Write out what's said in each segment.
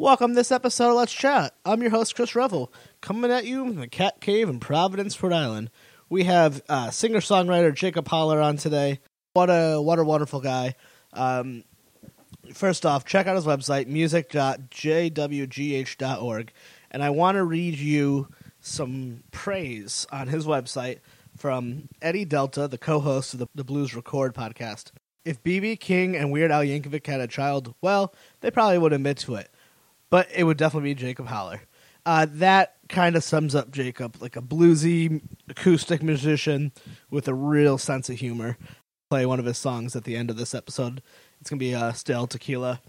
Welcome to this episode of Let's Chat. I'm your host, Chris Revel, coming at you from the Cat Cave in Providence, Rhode Island. We have uh, singer songwriter Jacob Haller on today. What a what a wonderful guy. Um, first off, check out his website, music.jwgh.org. And I want to read you some praise on his website from Eddie Delta, the co host of the, the Blues Record podcast. If BB King and Weird Al Yankovic had a child, well, they probably would admit to it but it would definitely be Jacob Haller. Uh, that kind of sums up Jacob, like a bluesy acoustic musician with a real sense of humor. Play one of his songs at the end of this episode. It's gonna be uh, "Stale Tequila."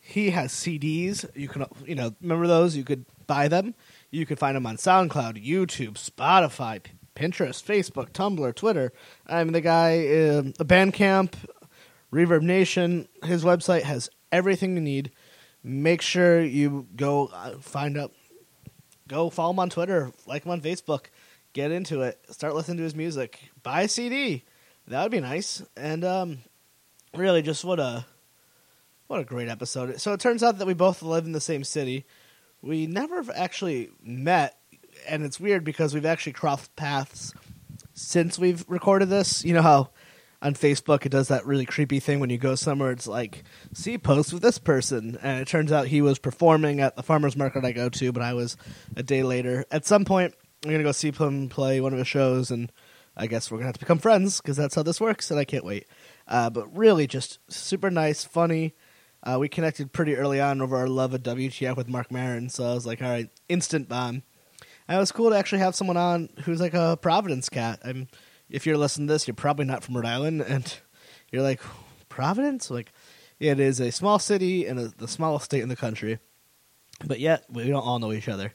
He has CDs. You can, you know, remember those? You could buy them. You could find them on SoundCloud, YouTube, Spotify, Pinterest, Facebook, Tumblr, Twitter. I mean, the guy, uh, Bandcamp, Reverb Nation. His website has everything you need make sure you go uh, find out, go follow him on Twitter, like him on Facebook, get into it, start listening to his music, buy a CD. That would be nice. And um, really, just what a what a great episode. So it turns out that we both live in the same city. We never actually met, and it's weird because we've actually crossed paths since we've recorded this. You know how on Facebook, it does that really creepy thing when you go somewhere. It's like, see, post with this person, and it turns out he was performing at the farmers market I go to, but I was a day later. At some point, I'm gonna go see him play one of his shows, and I guess we're gonna have to become friends because that's how this works, and I can't wait. Uh, but really, just super nice, funny. Uh, we connected pretty early on over our love of WTF with Marc Maron, so I was like, all right, instant bomb. And it was cool to actually have someone on who's like a Providence cat. I'm if you're listening to this, you're probably not from Rhode Island, and you're like, Providence? Like, it is a small city and the smallest state in the country, but yet we don't all know each other.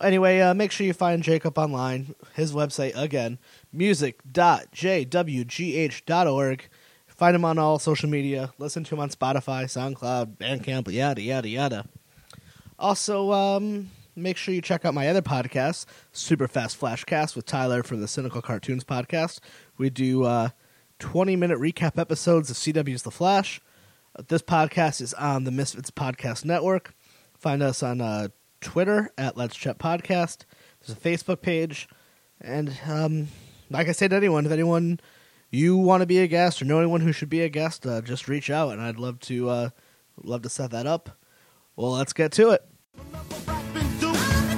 Anyway, uh, make sure you find Jacob online. His website, again, music.jwgh.org. Find him on all social media. Listen to him on Spotify, SoundCloud, Bandcamp, yada, yada, yada. Also, um, make sure you check out my other podcast, Super Fast Flashcast with Tyler from the Cynical Cartoons podcast. We do uh, 20 minute recap episodes of CW's The Flash. Uh, this podcast is on the Misfits Podcast Network. Find us on uh, Twitter at Let's Chat Podcast. There's a Facebook page. And um, like I said to anyone, if anyone you want to be a guest or know anyone who should be a guest, uh, just reach out, and I'd love to uh, love to set that up. Well, let's get to it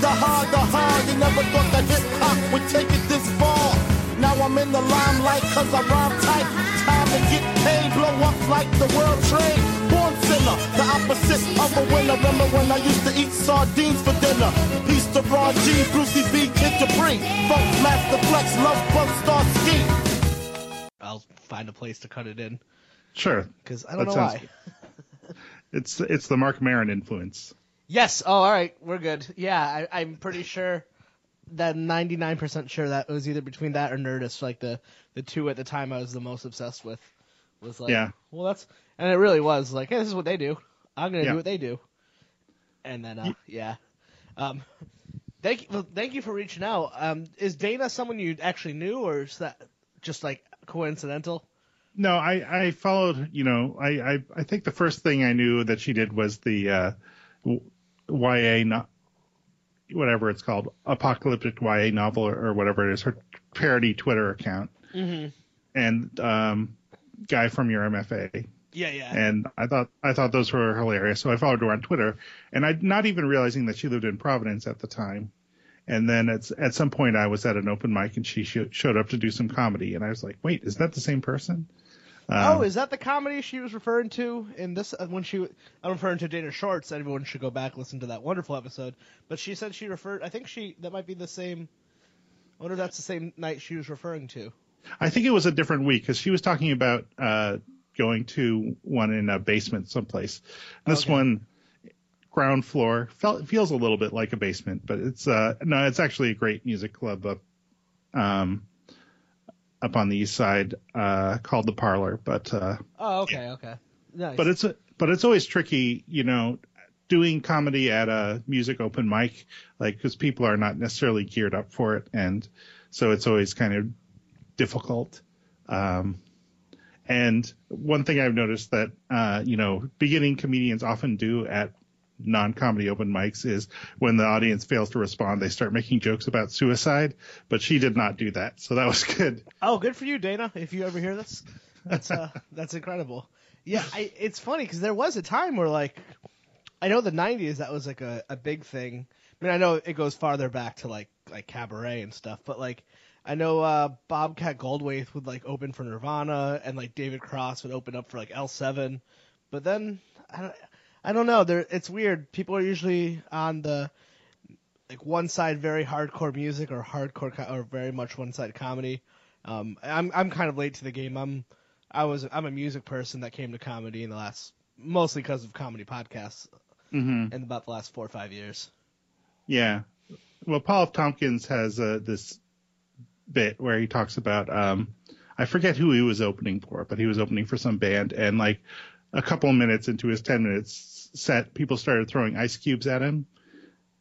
the hard, the hard. You never thought that hip hop would take it this far. Now I'm in the limelight cause I rhyme tight. Time to get paid, blow up like the world trade. Born sinner, the opposite of a winner. Remember when I used to eat sardines for dinner? Peace to Ron G, Brucey B, Kid Capri. Funk Master Flex, Love Bug Star Ski. I'll find a place to cut it in. Sure. Because I don't that know why. it's it's the Marc Maron influence. Yes. Oh, all right. We're good. Yeah, I, am pretty sure that 99% sure that it was either between that or Nerdist. Like the the two at the time I was the most obsessed with was like, yeah. Well, that's and it really was like, hey, this is what they do. I'm gonna yeah. do what they do. And then, uh, yeah. Um, thank you. Well, thank you for reaching out. Um, is Dana someone you actually knew, or is that just like coincidental? No, I I followed. You know, I I I think the first thing I knew that she did was the. Uh, YA, not whatever it's called, apocalyptic YA novel or, or whatever it is, her parody Twitter account, mm-hmm. and um, guy from your MFA. Yeah, yeah. And I thought I thought those were hilarious, so I followed her on Twitter, and I not even realizing that she lived in Providence at the time. And then at at some point I was at an open mic and she sh- showed up to do some comedy, and I was like, wait, is that the same person? Um, oh, is that the comedy she was referring to in this? Uh, when she, I'm referring to Dana Shorts. Everyone should go back listen to that wonderful episode. But she said she referred. I think she that might be the same. I wonder if that's the same night she was referring to. I think it was a different week because she was talking about uh, going to one in a basement someplace. And This okay. one, ground floor, felt, feels a little bit like a basement, but it's uh, no, it's actually a great music club up. Um, up on the east side uh, called the Parlor. But uh, oh, okay, okay, nice. But it's but it's always tricky, you know, doing comedy at a music open mic, like because people are not necessarily geared up for it, and so it's always kind of difficult. Um, and one thing I've noticed that uh, you know beginning comedians often do at non-comedy open mics is when the audience fails to respond, they start making jokes about suicide. But she did not do that, so that was good. Oh, good for you, Dana. If you ever hear this, that's uh, that's incredible. Yeah, I, it's funny because there was a time where like, I know the '90s that was like a, a big thing. I mean, I know it goes farther back to like like cabaret and stuff, but like I know uh, Bobcat Goldthwait would like open for Nirvana, and like David Cross would open up for like L7. But then I don't, I don't know. There, it's weird. People are usually on the like one side very hardcore music or hardcore co- or very much one side comedy. Um, I'm I'm kind of late to the game. I'm I was I'm a music person that came to comedy in the last mostly because of comedy podcasts Mm-hmm. in about the last four or five years. Yeah. Well, Paul F. Tompkins has uh, this bit where he talks about um, I forget who he was opening for, but he was opening for some band, and like a couple minutes into his ten minutes set, people started throwing ice cubes at him.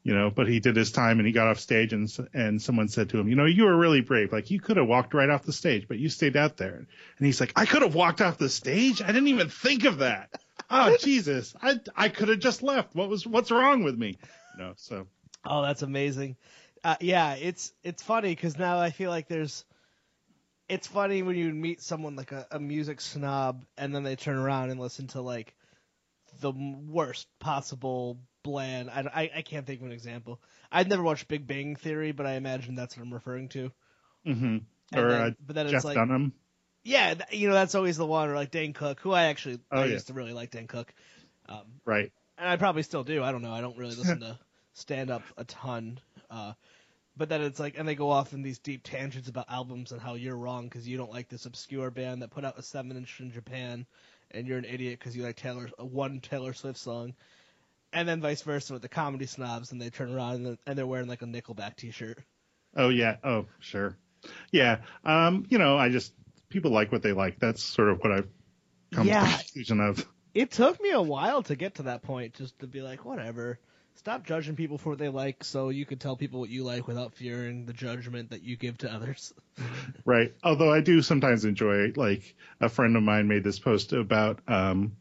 You know, but he did his time and he got off stage and and someone said to him, you know, you were really brave. Like you could have walked right off the stage, but you stayed out there. And he's like, I could have walked off the stage. I didn't even think of that. Oh Jesus, I I could have just left. What was what's wrong with me? You know, so Oh, that's amazing. Uh, yeah, it's it's funny because now I feel like there's. It's funny when you meet someone like a, a music snob and then they turn around and listen to like the worst possible bland. I, I, I can't think of an example. I've never watched Big Bang Theory, but I imagine that's what I'm referring to. hmm or then- uh, but then it's Jeff like Dunham. yeah, you know that's always the one or like Dane Cook, who I actually Oh, I yeah. used to really like Dane Cook. Um, Right. and I probably still do. I don't know. I don't really listen to stand up a ton. Uh, but then it's like, and they go off in these deep tangents about albums and how you're wrong because you don't like this obscure band that put out a seven inch in Japan, and you're an idiot because you like Taylor one Taylor Swift song. And then vice versa with the comedy snobs, and they turn around and, and they're wearing like a Nickelback T-shirt. Oh yeah. Oh sure. Yeah. Um. You know, I just people like what they like. That's sort of what I've come to the conclusion of. It took me a while to get to that point, just to be like, whatever. Stop judging people for what they like, so you can tell people what you like without fearing the judgment that you give to others. Right. Although I do sometimes enjoy, like, a friend of mine made this post about, um,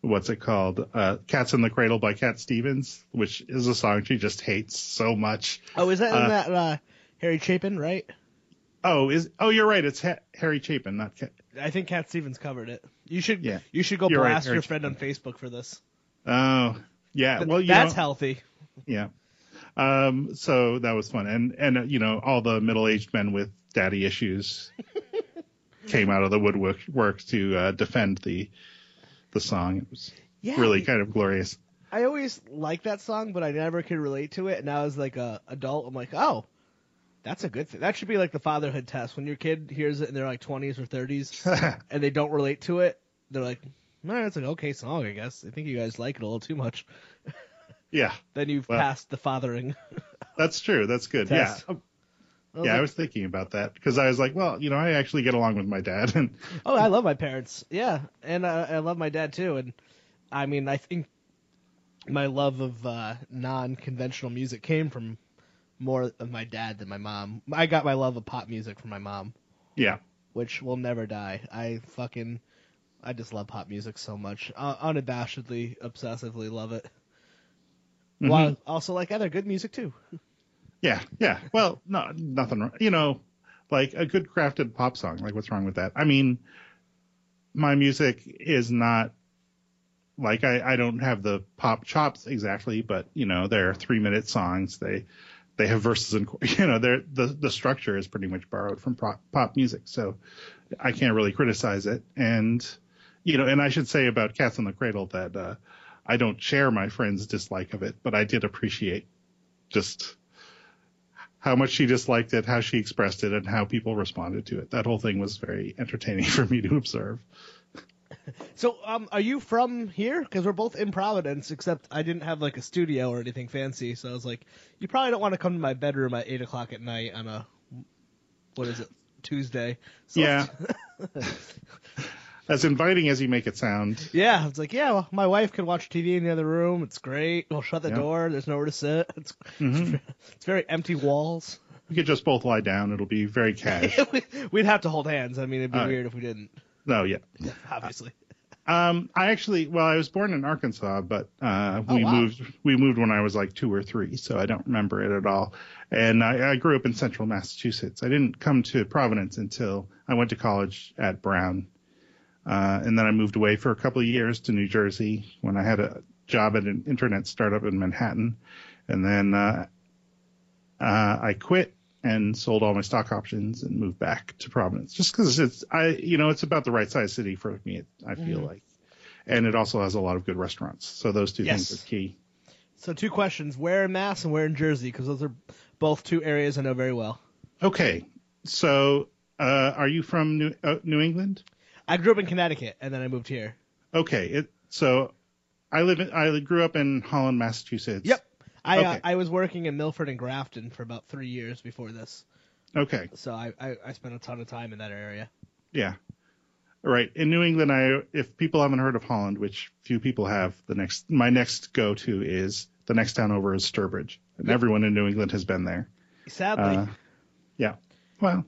what's it called? Uh, Cats in the Cradle by Cat Stevens, which is a song she just hates so much. Oh, is that in Uh, that uh, Harry Chapin, right? Oh, is, oh, you're right. It's ha- Harry Chapin, not Cat. I think Cat Stevens covered it. You should Yeah. you should go You're right, blast Harry your friend on Facebook for this. Oh, yeah. Well, you That's know, healthy. Yeah. Um, so that was fun. And, and, uh, you know, all the middle aged men with daddy issues came out of the woodwork work to, uh, defend the, the song. It was Yeah, really kind of glorious. I always liked that song, but I never could relate to it. And now as like a adult, I'm like, oh, that's a good thing. That should be like the fatherhood test. When your kid hears it in their like 20s or 30s and they don't relate to it, they're like, no, it's an okay song, I guess. I think you guys like it a little too much. yeah, Then you've Well- passed the fathering. that's true. That's good. Test. Yeah. I was Yeah, I was thinking about that because I was like, well, you know, I actually get along with my dad, and Oh, I love my parents. Yeah, and uh, I love my dad too. And I mean, I think my love of uh, non-conventional music came from more of my dad than my mom. I got my love of pop music from my mom, yeah, which will never die. I fucking, I just love pop music so much. Uh, unabashedly, obsessively love it. Mhm. While also like other good music too. yeah, yeah. Well, no, nothing. wrong. You know, like a good crafted pop song. Like, what's wrong with that? I mean, my music is not like I, I don't have the pop chops exactly, but you know, they're three minute songs. They they have verses and you know, they're the the structure is pretty much borrowed from pop, pop music, so I can't really criticize it. And you know, and I should say about Cats in the Cradle that uh, I don't share my friend's dislike of it, but I did appreciate just how much she disliked it, how she expressed it, and how people responded to it. That whole thing was very entertaining for me to observe. So, um, are you from here? Because we're both in Providence, except I didn't have like a studio or anything fancy. So I was like, you probably don't want to come to my bedroom at eight o'clock at night on a what is it Tuesday? So Yeah. As inviting as you make it sound. yeah. It's like, yeah, well, my wife can watch TV in the other room. It's great. We'll shut the Yeah. door. There's nowhere to sit. It's Mhm. it's very empty walls. We could just both lie down. It'll be very cash. We'd have to hold hands. I mean, it'd be Uh, weird if we didn't. no, yeah. Obviously. Um, I actually, well, I was born in Arkansas, but uh, Oh, we wow. moved. We moved when I was like two or three, so I don't remember it at all. And I, I grew up in Central Massachusetts. I didn't come to Providence until I went to college at Brown, uh, and then I moved away for a couple of years to New Jersey when I had a job at an internet startup in Manhattan, and then uh, uh, I quit and sold all my stock options and moved back to Providence just because it's I you know it's about the right size city for me I feel Mhm. like and it also has a lot of good restaurants so those two Yes. things are key So two questions: where in Mass and where in Jersey? Because those are both two areas I know very well. okay so uh, are you from New, uh, New England I grew up in Connecticut and then I moved here. okay it so I live in I grew up in Holland Massachusetts Yep. I uh, I was working in Milford and Grafton for about three years before this, okay so I, I, I spent a ton of time in that area. yeah all right in New England I if people haven't heard of Holland which few people have the next my next go to is the next town over is Sturbridge and Yep. everyone in New England has been there Sadly, Uh, yeah. Well,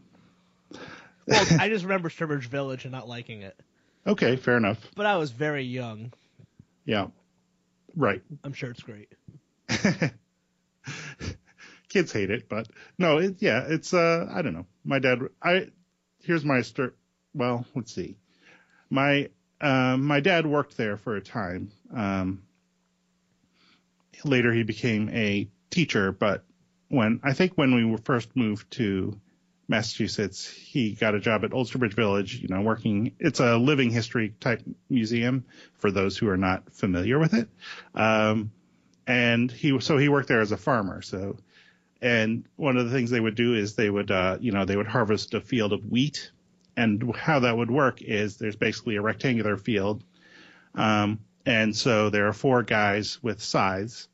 well, I just remember Sturbridge Village and not liking it, okay, fair enough. but I was very young. Yeah. Right. I'm sure it's great. Kids hate it, but no, it, yeah, it's uh, I don't know. My dad, I here's my start. Well, let's see. My uh, my dad worked there for a time. Um, later, he became a teacher, but when I think when we were first moved to Massachusetts, he got a job at Old Sturbridge Village. You know, working. It's a living history type museum for those who are not familiar with it. Um, and he so he worked there as a farmer. So, and one of the things they would do is they would uh, you know they would harvest a field of wheat, and how that would work is there's basically a rectangular field, um, and so there are four guys with scythes.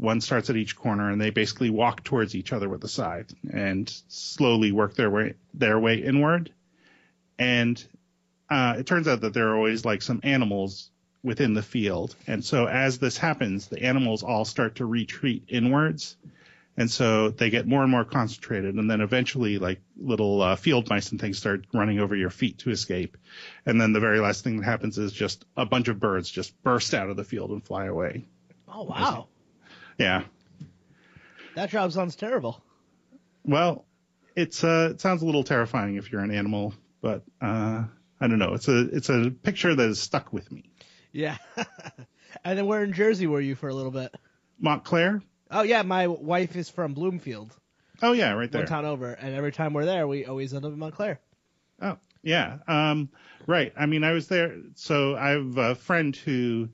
One starts at each corner, and they basically walk towards each other with a scythe and slowly work their way their way inward. And uh, it turns out that there are always like some animals within the field. And so as this happens, the animals all start to retreat inwards. And so they get more and more concentrated. And then eventually, like little uh, field mice and things start running over your feet to escape. And then the very last thing that happens is just a bunch of birds just burst out of the field and fly away. Oh wow, Yeah. that job sounds terrible. Well, it's uh, it sounds a little terrifying if you're an animal, but uh, I don't know. It's a it's a picture that is stuck with me. Yeah. and then where in Jersey were you for a little bit? Montclair. Oh yeah, my wife is from Bloomfield, Oh yeah, right there. one town over, and every time we're there, we always end up in Montclair. Oh, yeah. Um, right. I mean, I was there. So I have a friend who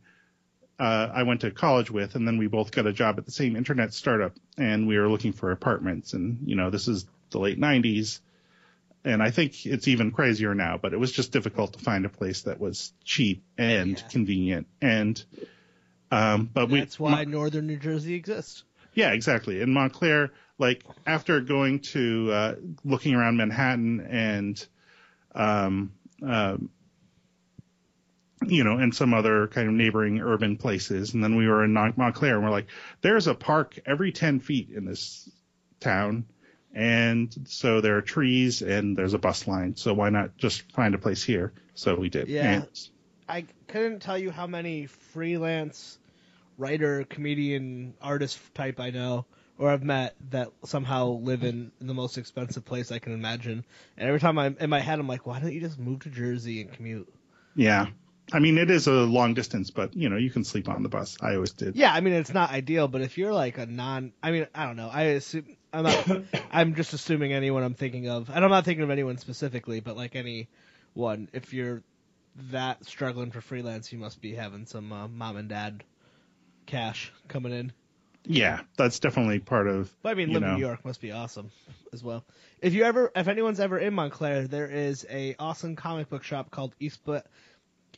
uh, I went to college with, and then we both got a job at the same internet startup, and we were looking for apartments. And, you know, this is the late 90s. And I think it's even crazier now, but it was just difficult to find a place that was cheap and Yeah. convenient. And, um, but we, That's why Northern New Jersey exists. yeah, exactly. In Montclair, like after going to uh, looking around Manhattan and, um, um, you know, and some other kind of neighboring urban places, and then we were in Montclair, and we're like, there's a park every ten feet in this town, and so there are trees and there's a bus line, so why not just find a place here? So we did. Yeah. And- I couldn't tell you how many freelance writer, comedian, artist type I know or I've met that somehow live in the most expensive place I can imagine. And every time I'm in my head, I'm like, why don't you just move to Jersey and commute? yeah. I mean, it is a long distance, but you know, you can sleep on the bus. I always did. Yeah, I mean it's not ideal, but if you're like a non, I mean I don't know. I assume I'm not. I'm just assuming anyone I'm thinking of, and I'm not thinking of anyone specifically, but like anyone, if you're that struggling for freelance, you must be having some uh, mom and dad cash coming in. Yeah, that's definitely part of. But I mean, living in. New York must be awesome as well. If you ever, if anyone's ever in Montclair, there is a awesome comic book shop called East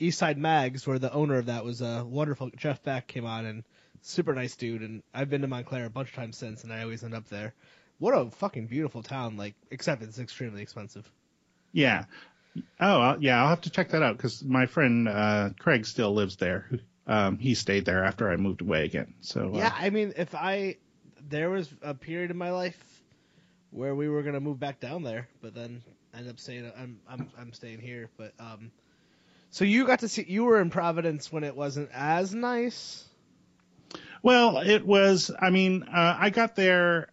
Eastside Mags, where the owner of that was a wonderful Jeff Beck came on and super nice dude. And I've been to Montclair a bunch of times since, and I always end up there. What a fucking beautiful town! Like, except it's extremely expensive. Yeah. Oh, yeah. I'll have to check that out because my friend uh, Craig still lives there. Um, he stayed there after I moved away again. So uh, Yeah, I mean, if I there was a period in my life where we were gonna move back down there, but then I ended up saying I'm I'm I'm staying here. But um, So you got to see you were in Providence when it wasn't as nice. Well, it was. I mean, uh, I got there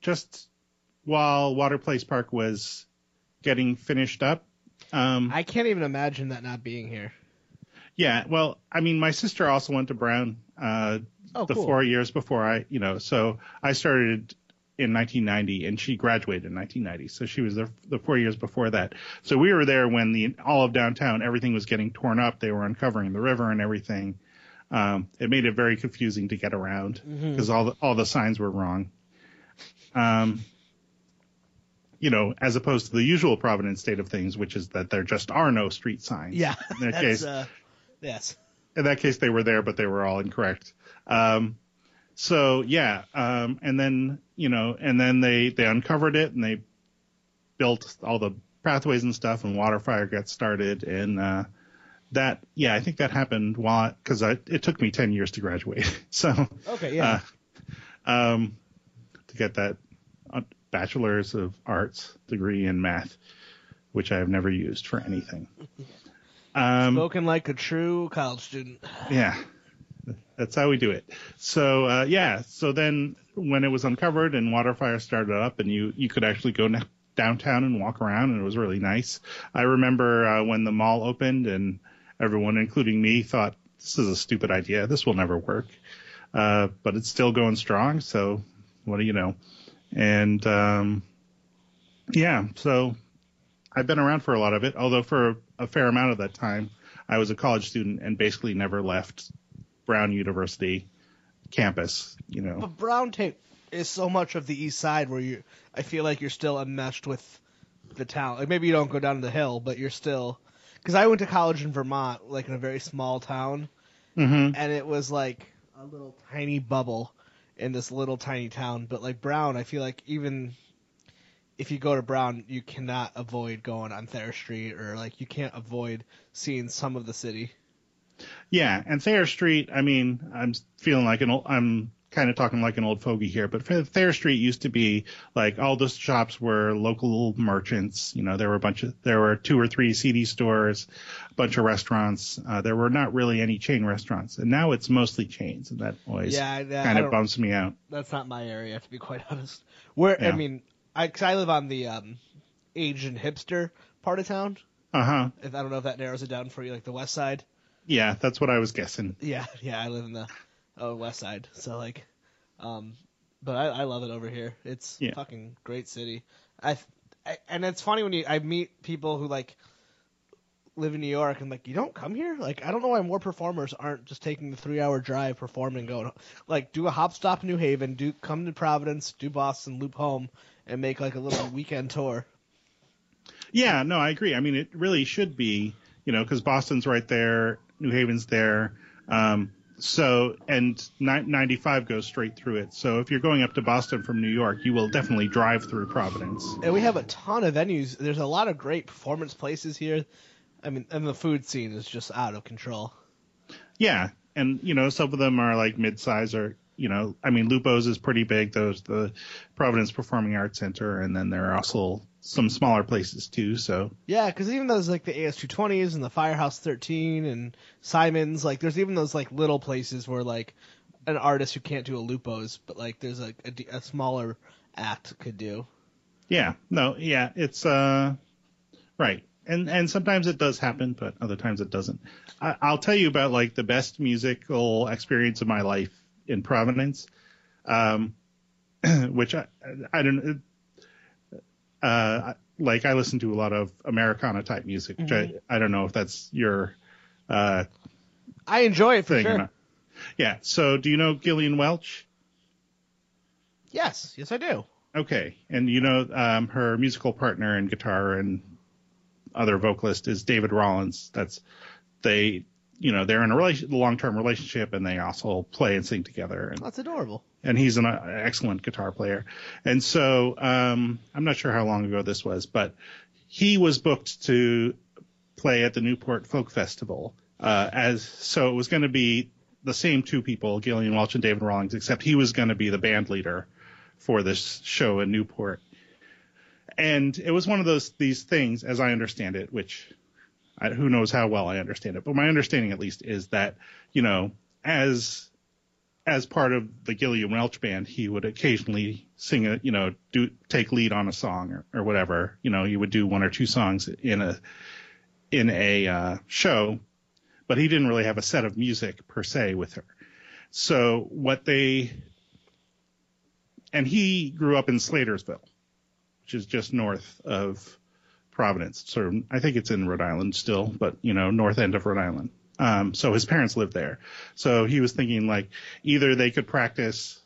just while Water Place Park was getting finished up. Um, I can't even imagine that not being here. yeah. Well, I mean, my sister also went to Brown uh, Oh, the cool. four years before I, you know, so I started in 1990 and she graduated in 1990. So she was there the four years before that. So we were there when the all of downtown everything was getting torn up. They were uncovering the river and everything. Um, it made it very confusing to get around because all the, all the signs were wrong. Um, you know, as opposed to the usual Providence state of things, which is that there just are no street signs. Yeah, In that case, uh, yes. in that case, they were there, but they were all incorrect. Um, so yeah, um, and then you know, and then they they uncovered it and they built all the pathways and stuff, and Waterfire got started, and uh, that yeah, I think that happened while because it took me ten years to graduate, so Okay, yeah. uh, um, to get that uh, bachelor's of arts degree in math, which I have never used for anything. Um, Spoken like a true college student. yeah, that's how we do it. So uh, yeah, so then when it was uncovered and Waterfire started up, and you you could actually go na- downtown and walk around, and it was really nice. I remember uh, when the mall opened, and everyone, including me, thought this is a stupid idea. This will never work. Uh, but it's still going strong. So what do you know? And um, yeah, so I've been around for a lot of it. Although for a fair amount of that time, I was a college student and basically never left Brown University campus. You know, But Brown Tape is so much of the east side where you I feel like you're still enmeshed with the town. Like maybe you don't go down the hill, but you're still because I went to college in Vermont, like in a very small town, hmm and it was like a little tiny bubble in this little tiny town. But like Brown, I feel like even if you go to Brown, you cannot avoid going on Thayer Street, or like you can't avoid seeing some of the city. Yeah, and Thayer Street. I mean, I'm feeling like an old. I'm kind of talking like an old fogey here, but Thayer Street used to be like all the shops were local merchants. You know, there were a bunch of there were two or three CD stores, a bunch of restaurants. Uh, there were not really any chain restaurants, and now it's mostly chains, and that always Yeah, kind of don't- me out. That's not my area, to be quite honest. Where I mean, I cause I live on the um, Asian hipster part of town. Uh huh. I don't know if that narrows it down for you, like the west side. Yeah, that's what I was guessing. Yeah, yeah, I live in the uh, west side, so like, um, but I, I love it over here. It's Yeah. fucking great city. I, I and it's funny when you I meet people who like live in New York and like you don't come here. Like I don't know why more performers aren't just taking the three hour drive performing, and going like do a hop stop in New Haven, do come to Providence, do Boston, loop home, and make like a little weekend tour. Yeah, no, I agree. I mean, it really should be, you know, because Boston's right there, New Haven's there. Um, so, and 95 goes straight through it. So if you're going up to Boston from New York, you will definitely drive through Providence. And we have a ton of venues. There's a lot of great performance places here. I mean, and the food scene is just out of control. Yeah, and you know, some of them are like mid-size or, you know, I mean, Lupo's is pretty big. Those the Providence Performing Arts Center, and then there are also some smaller places too. So Yeah, because even those like the AS220s and the Firehouse 13 and Simons, like there's even those like little places where like an artist who can't do a Lupo's, but like there's a a smaller act could do. yeah, no, yeah, it's uh, right. And and sometimes it does happen, but other times it doesn't. I, I'll tell you about like the best musical experience of my life in Providence, um, which I I don't uh like I listen to a lot of Americana type music, which I I don't know if that's your uh I enjoy it for thing sure. Yeah. So do you know Gillian Welch? Yes, yes I do. Okay, and you know um, her musical partner and guitar and other vocalist is David Rawlings. That's they, you know, they're in a relation, long-term relationship, and they also play and sing together. And, That's adorable. and he's an uh, excellent guitar player. And so um, I'm not sure how long ago this was, but he was booked to play at the Newport Folk Festival. Uh, as so, it was going to be the same two people, Gillian Welch and David Rawlings, except he was going to be the band leader for this show in Newport. And it was one of those these things, as I understand it, which I, who knows how well I understand it, but my understanding at least is that you know as as part of the Gillian Welch band, he would occasionally sing a, you know, do take lead on a song or, or whatever. You know, he would do one or two songs in a in a uh, show, but he didn't really have a set of music per se with her. So what they and he grew up in Slatersville, which is just north of Providence. Of, I think it's in Rhode Island still, but you know, north end of Rhode Island. Um, so his parents lived there. So he was thinking like either they could practice,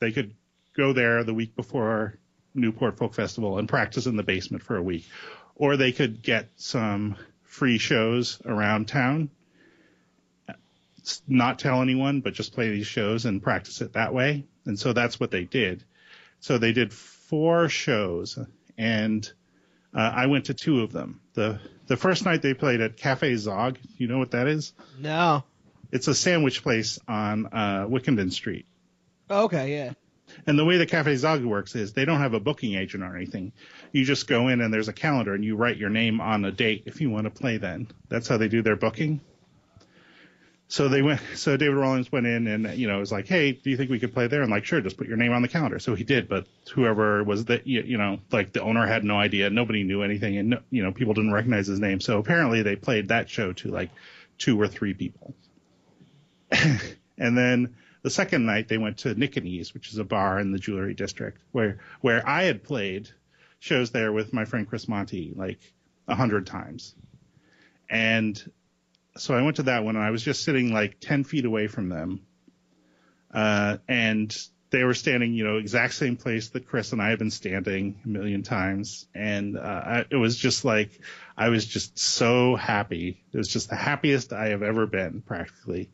they could go there the week before Newport Folk Festival and practice in the basement for a week, or they could get some free shows around town, not tell anyone, but just play these shows and practice it that way. And so that's what they did. So they did four shows and uh, I went to two of them. The the first night they played at Cafe Zog. You know what that is? No. It's a sandwich place on uh, Wickenden Street. Okay, yeah. And the way the Cafe Zog works is they don't have a booking agent or anything. You just go in and there's a calendar and you write your name on a date if you want to play then. That's how they do their booking. So they went. So David Rawlings went in and you know it was like, "Hey, do you think we could play there?" And like, "Sure, just put your name on the calendar." So he did, but whoever was the you know like the owner had no idea, nobody knew anything, and no, you know people didn't recognize his name. So apparently they played that show to like two or three people. and then the second night they went to Nick-a-Nee's, which is a bar in the jewelry district where where I had played shows there with my friend Chris Monty like a hundred times. And so I went to that one and I was just sitting like 10 feet away from them. Uh, and they were standing, you know, exact same place that Chris and I have been standing a million times. And, uh, I, it was just like, I was just so happy. It was just the happiest I have ever been practically.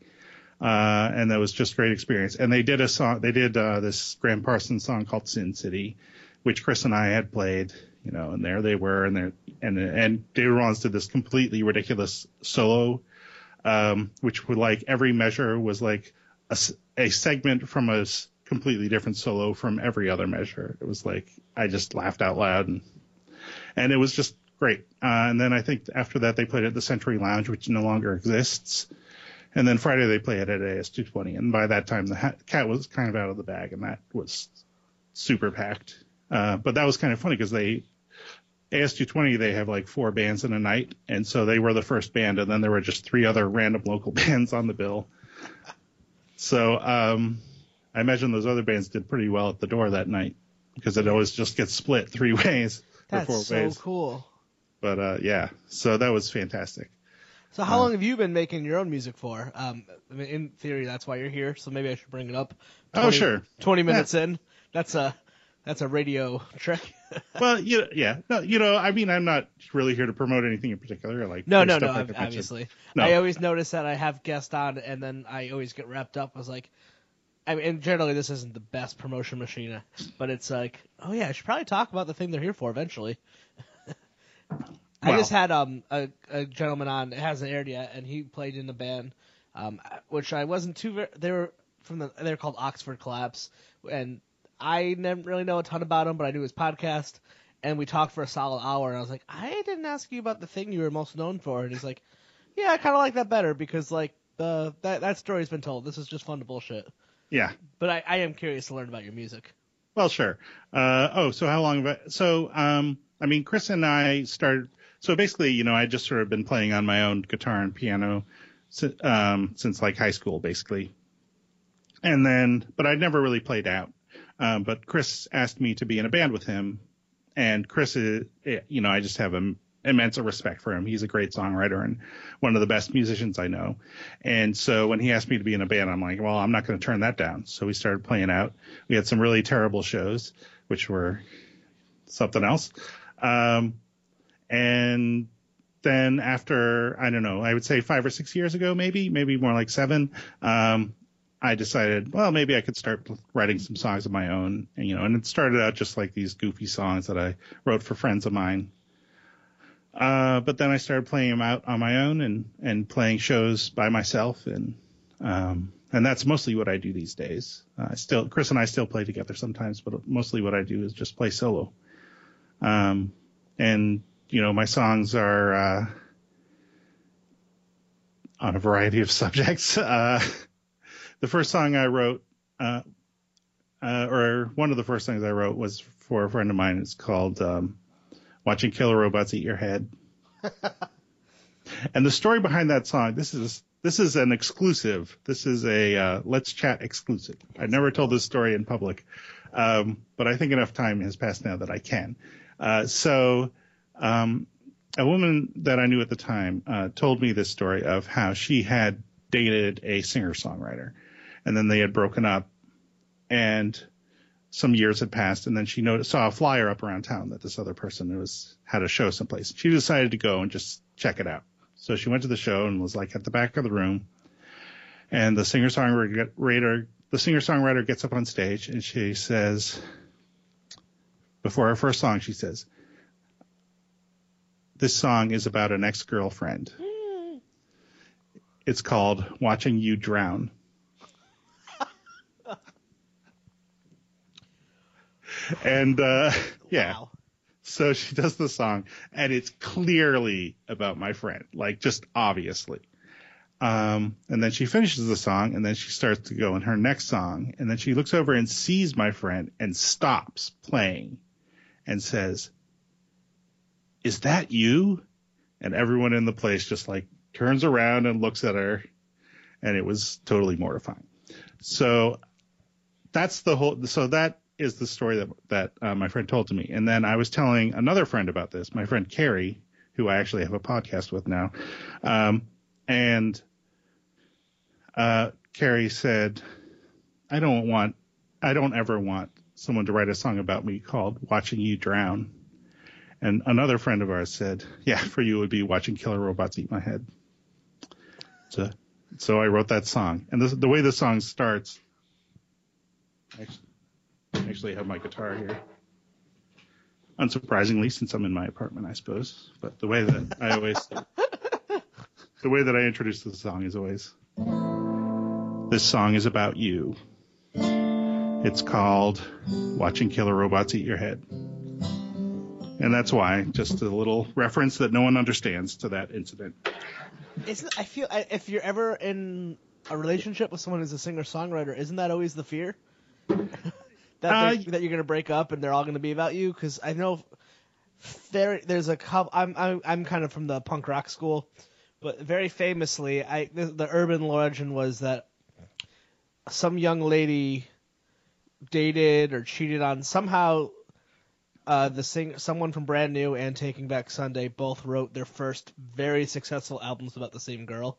Uh, and that was just great experience. And they did a song, they did, uh, this Gram Parsons song called Sin City, which Chris and I had played, you know, and there they were, and there, and, and David Rawlings did this completely ridiculous solo um, which would like every measure was like a, a segment from a completely different solo from every other measure. It was like I just laughed out loud and and it was just great. Uh, and then I think after that they played at the Century Lounge, which no longer exists. And then Friday they played at AS220, and by that time the ha- cat was kind of out of the bag, and that was super packed. Uh, but that was kind of funny because they AS220, they have like four bands in a night, and so they were the first band, and then there were just three other random local bands on the bill. So um, I imagine those other bands did pretty well at the door that night because it always just gets split three ways That's or four so ways. cool. But uh, yeah, so that was fantastic. So how Uh, long have you been making your own music for? Um, I mean, in theory, that's why you're here. So maybe I should bring it up. Oh, sure. Twenty minutes in. That's a that's a radio trick. Well, you yeah, no, you know, I mean, I'm not really here to promote anything in particular. Like No, no, no. I ob- could mention. Obviously, No. I always notice that I have guests on, and then I always get wrapped up. I was like, I mean, generally this isn't the best promotion machine, but it's like, oh yeah, I should probably talk about the thing they're here for eventually. I Well- just had um a, a gentleman on. It hasn't aired yet, and he played in the band, um, which I wasn't too. Ver- they were from the. They're called Oxford Collapse, and I didn't really know a ton about him, but I knew his podcast, and we talked for a solid hour. And I was like, I didn't ask you about the thing you were most known for, and he's like, Yeah, I kind of like that better because like the that that story's been told. This is just fun to bullshit. Yeah. But I, I am curious to learn about your music. Well, sure. Uh, oh, so how long have I, so, um, I mean, Chris and I started, so basically, you know, I just sort of been playing on my own guitar and piano, um, since like high school, basically. And then, but I'd never really played out. Um, but Chris asked me to be in a band with him. And Chris is, eh, you know, I just have an immense respect for him. He's a great songwriter and one of the best musicians I know. And so when he asked me to be in a band, I'm like, well, I'm not going to turn that down. So we started playing out. We had some really terrible shows, which were something else. Um, and then after, I don't know, I would say five or six years ago, maybe, maybe more like seven, um, I decided, well, maybe I could start writing some songs of my own, and, you know, and it started out just like these goofy songs that I wrote for friends of mine. Uh, but then I started playing them out on my own and, and playing shows by myself. And, um, and that's mostly what I do these days. Uh, I still, Chris and I still play together sometimes, but mostly what I do is just play solo. Um, and, you know, my songs are, uh, on a variety of subjects. Uh, the first song I wrote, uh, uh, or one of the first things I wrote was for a friend of mine. It's called um, "Watching Killer Robots Eat Your Head." and the story behind that song, this is this is an exclusive. This is a uh, Let's Chat exclusive. I never told this story in public, um, but I think enough time has passed now that I can. Uh, so, um, a woman that I knew at the time uh, told me this story of how she had dated a singer songwriter, and then they had broken up, and some years had passed, and then she noticed, saw a flyer up around town that this other person was had a show someplace. She decided to go and just check it out. So she went to the show and was like at the back of the room, and the singer songwriter the singer songwriter gets up on stage and she says, before her first song, she says, "This song is about an ex girlfriend. Mm. It's called Watching You Drown." And uh, yeah. Wow. So she does the song, and it's clearly about my friend, like just obviously. Um, and then she finishes the song, and then she starts to go in her next song, and then she looks over and sees my friend and stops playing, and says, "Is that you?" And everyone in the place just like turns around and looks at her, and it was totally mortifying. So that's the whole. So that is the story that that uh, my friend told to me. And then I was telling another friend about this, my friend Carrie, who I actually have a podcast with now. Um, and uh, Carrie said, "I don't want, I don't ever want someone to write a song about me called "Watching You Drown." And another friend of ours said, "Yeah, for you it would be watching killer robots eat my head." So, so I wrote that song, and the way the song starts. Actually, actually have my guitar here. Unsurprisingly, since I'm in my apartment, I suppose. But the way that I always, the way that I introduce the song is always, this song is about you. It's called Watching Killer Robots Eat Your Head. And that's why, just a little reference that no one understands to that incident. Isn't I feel if you're ever in a relationship with someone who's a singer songwriter, isn't that always the fear? that uh, that you're gonna break up and they're all gonna be about you? Because I know there there's a couple. I'm, I'm I'm kind of from the punk rock school, but very famously, I the, the urban legend was that some young lady dated or cheated on somehow. Uh, the sing someone from Brand New and Taking Back Sunday both wrote their first very successful albums about the same girl,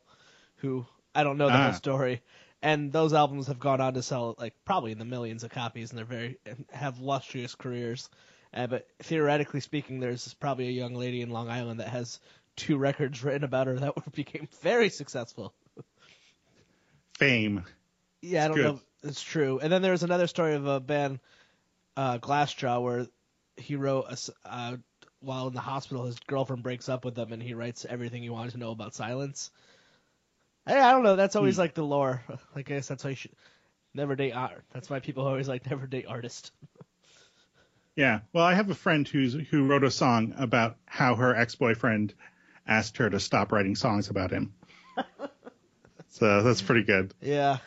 who I don't know the ah. whole story, and those albums have gone on to sell like probably in the millions of copies, and they're very and have lustrous careers. Uh, but theoretically speaking, there's probably a young lady in Long Island that has two records written about her that became very successful. Fame. Yeah, I don't know. It's true. And then there's another story of a band, uh, Glassjaw, where he wrote a, uh, while in the hospital, his girlfriend breaks up with him, and he writes everything he wanted to know about silence. I don't know. That's always hmm. like the lore. I guess that's why you should never date art. That's why people always like never date artists. yeah. Well, I have a friend who's who wrote a song about how her ex boyfriend asked her to stop writing songs about him. so that's pretty good. Yeah.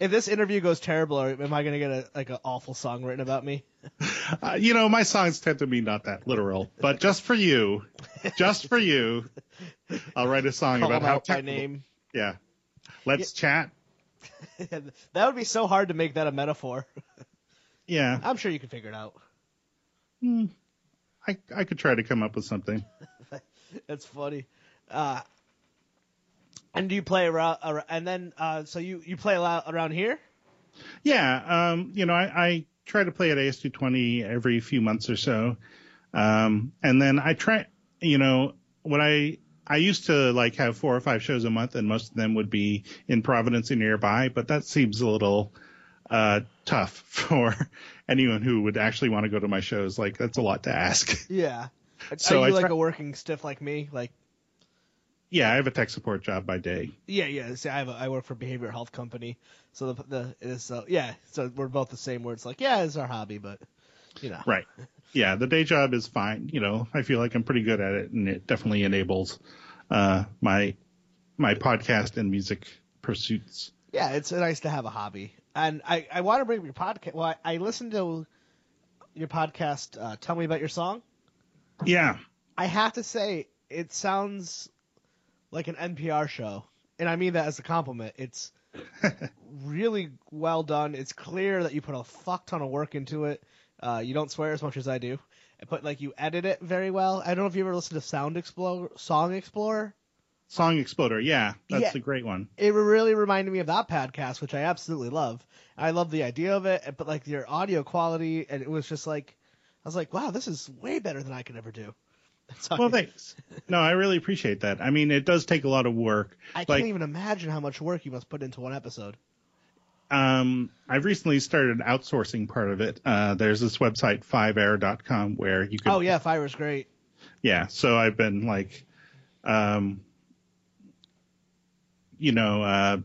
If this interview goes terrible, am I gonna get a like an awful song written about me? Uh, you know, my songs tend to be not that literal, but just for you, just for you, I'll write a song Call about how my name. Yeah. Let's yeah. chat. that would be so hard to make that a metaphor. Yeah. I'm sure you can figure it out. Hmm. I I could try to come up with something. That's funny. Uh, and do you play around? And then, uh, so you you play a lot around here? Yeah. Um. You know, I, I try to play at AS220 every few months or so. Um. And then I try. You know, what I I used to like have four or five shows a month, and most of them would be in Providence or nearby. But that seems a little uh, tough for anyone who would actually want to go to my shows. Like that's a lot to ask. Yeah. So Are you I like a working stiff like me? Like. Yeah, I have a tech support job by day. Yeah, yeah. See, I have a, I work for a behavioral health company, so the the is uh, yeah. So we're both the same. Where it's like, yeah, it's our hobby, but you know. Right. Yeah, the day job is fine. You know, I feel like I'm pretty good at it, and it definitely enables uh, my my podcast and music pursuits. Yeah, it's nice to have a hobby, and I I want to bring up your podcast. Well, I, I listened to your podcast. Uh, Tell me about your song. Yeah, I have to say it sounds like an NPR show, and I mean that as a compliment. It's really well done. It's clear that you put a fuck ton of work into it. Uh, you don't swear as much as I do, but like you edit it very well. I don't know if you ever listened to Sound Explorer, Song Explorer. Song Exploder. Yeah, that's Yeah. a great one. It really reminded me of that podcast, which I absolutely love. I love the idea of it, but like your audio quality, and it was just like, I was like, wow, this is way better than I could ever do. Well, thanks. No, I really appreciate that. I mean, it does take a lot of work. I like- can't even imagine how much work you must put into one episode. Um, I've recently started outsourcing part of it. Uh, there's this website, Fiverr.com, where you can. Oh yeah, Fiverr's great. Yeah. So I've been like, um, you know, uh,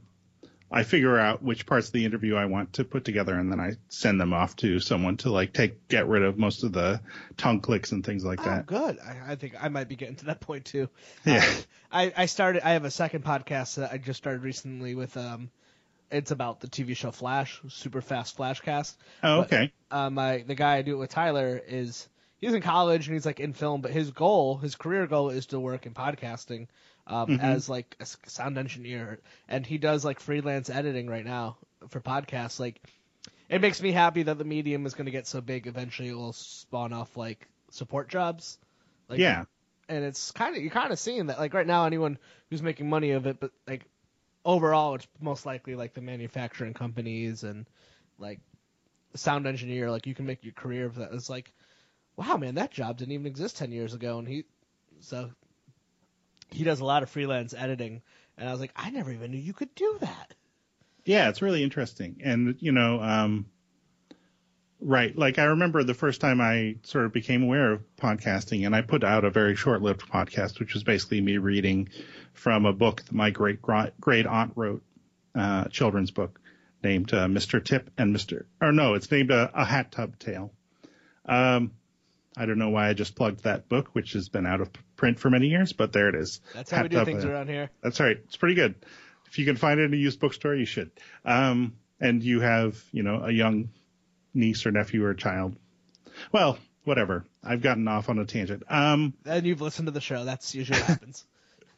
I figure out which parts of the interview I want to put together, and then I send them off to someone to like take get rid of most of the tongue clicks and things like Oh, that. good. I, I think I might be getting to that point too. Yeah. Uh, I, I started. I have a second podcast that I just started recently with. Um, it's about the TV show Flash, super fast Flashcast. Oh, But, okay. uh, my the guy I do it with Tyler is he's in college and he's like in film, but his goal, his career goal, is to work in podcasting um, Mhm. as like a sound engineer, and he does like freelance editing right now for podcasts. Like, it makes me happy that the medium is going to get so big. Eventually, it will spawn off like support jobs. Like, yeah. and it's kind of you're kind of seeing that like right now anyone who's making money of it but like overall it's most likely like the manufacturing companies and like sound engineer like you can make your career of that. It's like wow man that job didn't even exist 10 years ago. And he so he does a lot of freelance editing. And i was like i never even knew you could do that. Yeah, it's really interesting. And, you know, um, right. Like I remember the first time I sort of became aware of podcasting and I put out a very short lived podcast, which was basically me reading from a book that my great great aunt wrote, uh, a children's book named uh, Mr. Tip and Mr. or no, it's named a, a Hat Tub Tale. Um, I don't know why I just plugged that book, which has been out of print for many years, but there it is. that's how we do Tub, things uh, around here that's right. It's pretty good. If you can find it in a used bookstore, you should. Um, and you have, you know, a young niece or nephew or child. Well, whatever. I've gotten off on a tangent. Um, and you've listened to the show that's usually what happens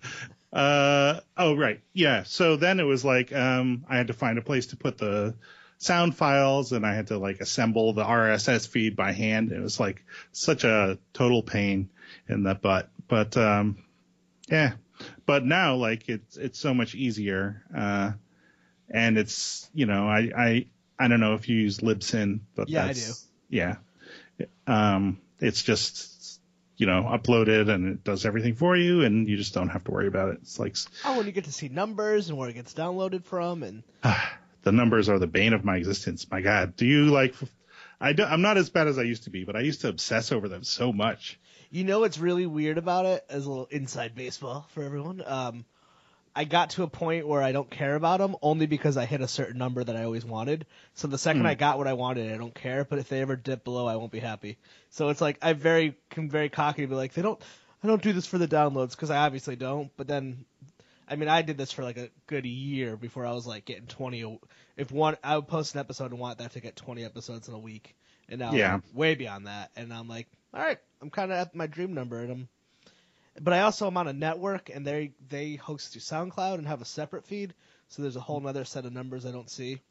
uh, oh, right. Yeah. So then it was like, um, I had to find a place to put the sound files and I had to like assemble the RSS feed by hand. It was like such a total pain in the butt. But, um, yeah. But now like it's, it's so much easier. Uh, and it's, you know, I, I, I don't know if you use Libsyn, but Yeah, I that's, yeah. Um, it's just, you know, uploaded and it does everything for you and you just don't have to worry about it. It's like oh and you get to see numbers and where it gets downloaded from and the numbers are the bane of my existence. My God, do you like? I do, I'm not as bad as I used to be, but I used to obsess over them so much. You know what's really weird about it? As a little inside baseball for everyone. Um, I got to a point where I don't care about them only because I hit a certain number that I always wanted. So the second Hmm. I got what I wanted, I don't care. But if they ever dip below, I won't be happy. So it's like I very can very cocky to be like, they don't. I don't do this for the downloads because I obviously don't. But then, I mean, I did this for like a good year before I was like getting twenty. If one, I would post an episode and want that to get twenty episodes in a week, and now Yeah. I'm way beyond that. And I'm like, all right, I'm kind of at my dream number, and I'm. But I also am on a network, and they they host through SoundCloud and have a separate feed, so there's a whole other set of numbers I don't see.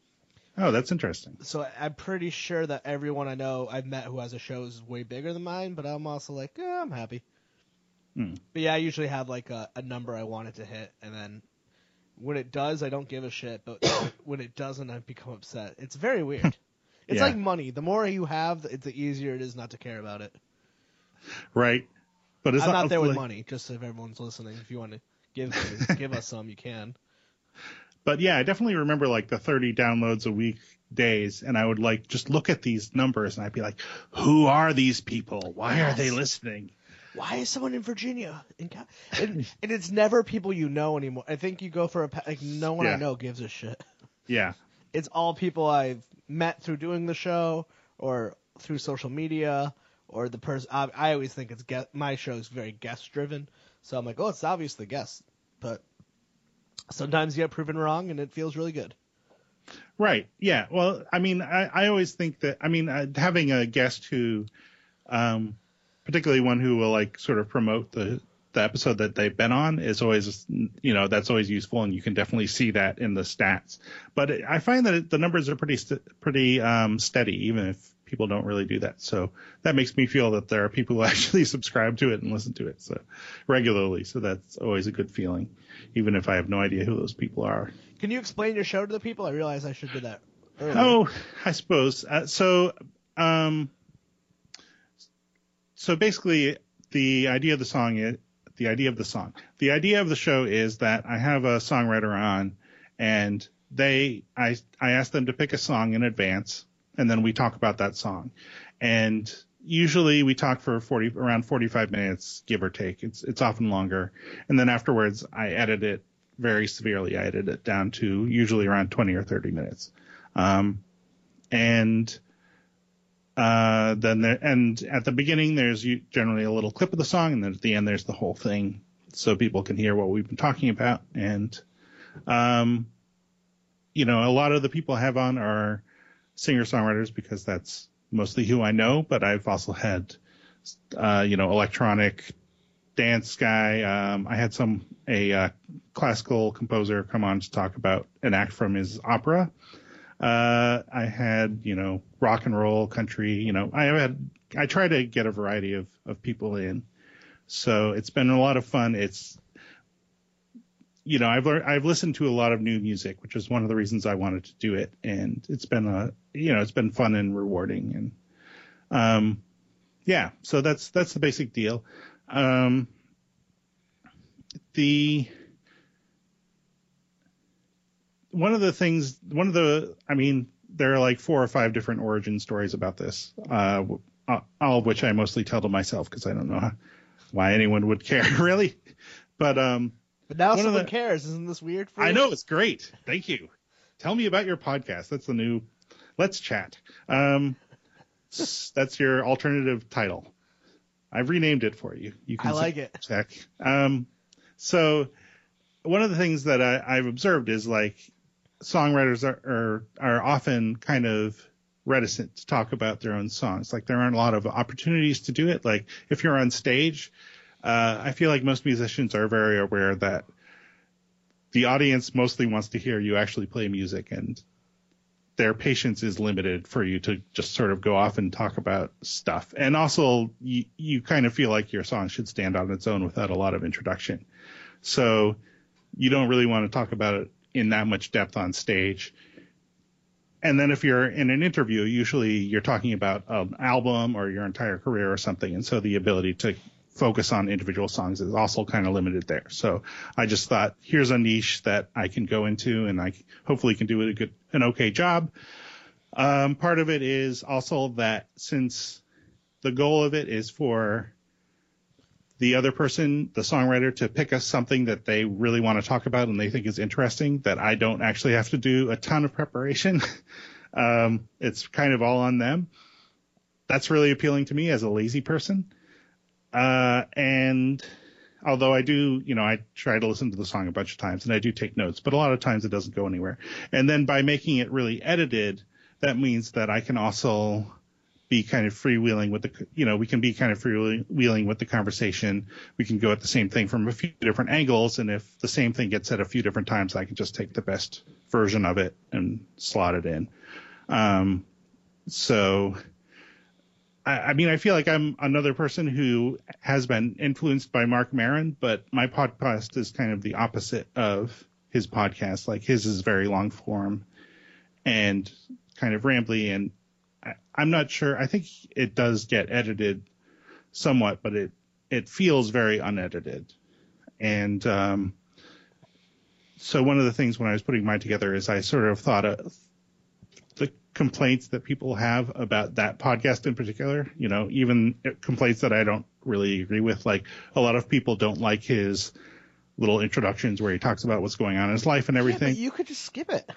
Oh, that's interesting. So I'm pretty sure that everyone I know I've met who has a show is way bigger than mine, but I'm also like, eh, I'm happy. Hmm. But yeah, I usually have like a, a number I want it to hit, and then when it does, I don't give a shit. But when it doesn't, I become upset. It's very weird. It's Yeah. like money. The more you have, the, the easier it is not to care about it. Right. But it's I'm not there with money. Just if everyone's listening, if you want to give give us some, you can. But yeah, I definitely remember like the 30 downloads a week days, and I would like just look at these numbers and I'd be like, who are these people? Why are they listening? Why is someone in Virginia? And, and it's never people you know anymore. I think you go for a like no one I know gives a shit. Yeah. It's all people I've met through doing the show or through social media or the person. I, I always think it's guest. My show is very guest driven, so I'm like, oh, it's obviously guests, but sometimes you get proven wrong, and it feels really good. Right. Yeah. Well, I mean, I, I always think that, I mean, uh, having a guest who, um, particularly one who will like sort of promote the, the episode that they've been on is always, you know, that's always useful, and you can definitely see that in the stats. But I find that the numbers are pretty pretty um, steady, even if people don't really do that. So that makes me feel that there are people who actually subscribe to it and listen to it so regularly. So that's always a good feeling, even if I have no idea who those people are. Can you explain your show to the people? I realize I should do that. Earlier. Oh, I suppose. Uh, so, um, so basically, the idea of the song is the idea of the song. The idea of the show is that I have a songwriter on, and they I I ask them to pick a song in advance, and then we talk about that song, and usually we talk for 40 around 45 minutes give or take. It's it's often longer. And then afterwards i edit it very severely. I edit it down to usually around 20 or 30 minutes. Um, and uh, then there, and at the beginning there's generally a little clip of the song and then at the end there's the whole thing so people can hear what we've been talking about. And um, you know a lot of the people I have on are singer songwriters because that's mostly who I know, but I've also had, uh, you know, electronic dance guy. Um, I had some, a, uh, classical composer come on to talk about an act from his opera. Uh, I had, you know, rock and roll, country, you know, I had, I try to get a variety of, of people in. So it's been a lot of fun. It's, you know, I've learned, I've listened to a lot of new music, which is one of the reasons I wanted to do it. And it's been a, you know, it's been fun and rewarding. And, um, yeah, so that's, that's the basic deal. Um, the, one of the things, one of the, I mean, there are like four or five different origin stories about this, uh, all of which I mostly tell to myself because I don't know how, why anyone would care really. But, um, but now someone the, cares. Isn't this weird? I you? know it's great. Thank you. Tell me about your podcast. That's the new. Let's chat. Um, that's your alternative title. I've renamed it for you. You can I like it. Check. Um, so one of the things that I, have observed is like songwriters are, are are often kind of reticent to talk about their own songs. Like there aren't a lot of opportunities to do it. Like if you're on stage, uh, I feel like most musicians are very aware that the audience mostly wants to hear you actually play music and their patience is limited for you to just sort of go off and talk about stuff. And also you, you kind of feel like your song should stand on its own without a lot of introduction. So you don't really want to talk about it in that much depth on stage. And then if you're in an interview, usually you're talking about an album or your entire career or something. And so the ability to focus on individual songs is also kind of limited there. So I just thought here's a niche that I can go into and I hopefully can do a good, an okay job. Um, part of it is also that since the goal of it is for the other person, the songwriter, to pick us something that they really want to talk about and they think is interesting, that I don't actually have to do a ton of preparation. um, it's kind of all on them. That's really appealing to me as a lazy person. Uh, and although I do, you know, I try to listen to the song a bunch of times and I do take notes, but a lot of times it doesn't go anywhere. And then by making it really edited, that means that I can also be kind of freewheeling with the, you know, we can be kind of freewheeling with the conversation. We can go at the same thing from a few different angles. And if the same thing gets said a few different times, I can just take the best version of it and slot it in. Um, so I, I mean, I feel like I'm another person who has been influenced by Marc Maron, but my podcast is kind of the opposite of his podcast. Like his is very long form and kind of rambly, and I, I'm not sure. I think it does get edited somewhat, but it it feels very unedited. And um, so one of the things when I was putting mine together is I sort of thought of complaints that people have about that podcast in particular. You know, even complaints that I don't really agree with. Like a lot of people don't like his little introductions where he talks about what's going on in his life and everything. Yeah, you could just skip it.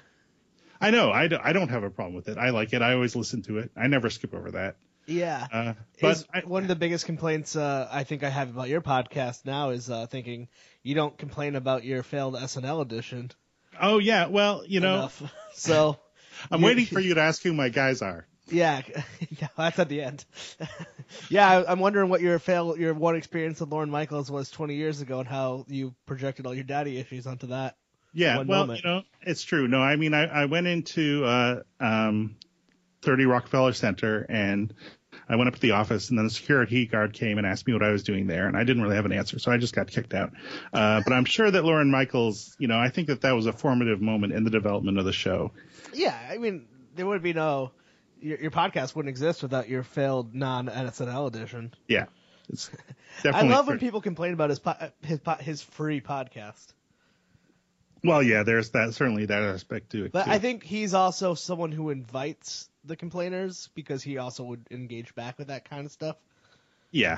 I know. I, do, I don't have a problem with it. I like it. I always listen to it. I never skip over that. Yeah. Uh, but I, one of the biggest complaints uh, I think I have about your podcast now is uh, thinking you don't complain about your failed SNL edition oh yeah, well you know enough. So I'm you- waiting for you to ask who my guys are. yeah, yeah, that's at the end. yeah, I, I'm wondering what your fail, your one experience with Lorne Michaels was 20 years ago, and how you projected all your daddy issues onto that. Yeah, One well, moment. you know, it's true. No, I mean, I, I went into uh, um, 30 Rockefeller Center and I went up to the office, and then the security guard came and asked me what I was doing there, and I didn't really have an answer, so I just got kicked out. Uh, but I'm sure that Lorne Michaels, you know, I think that that was a formative moment in the development of the show. Yeah, I mean, there would be no your, your podcast wouldn't exist without your failed non SNL edition. Yeah, it's I definitely. love when people complain about his po- his po- his free podcast. Well, yeah, there's that certainly that aspect to it. But too. I think he's also someone who invites the complainers because he also would engage back with that kind of stuff. yeah,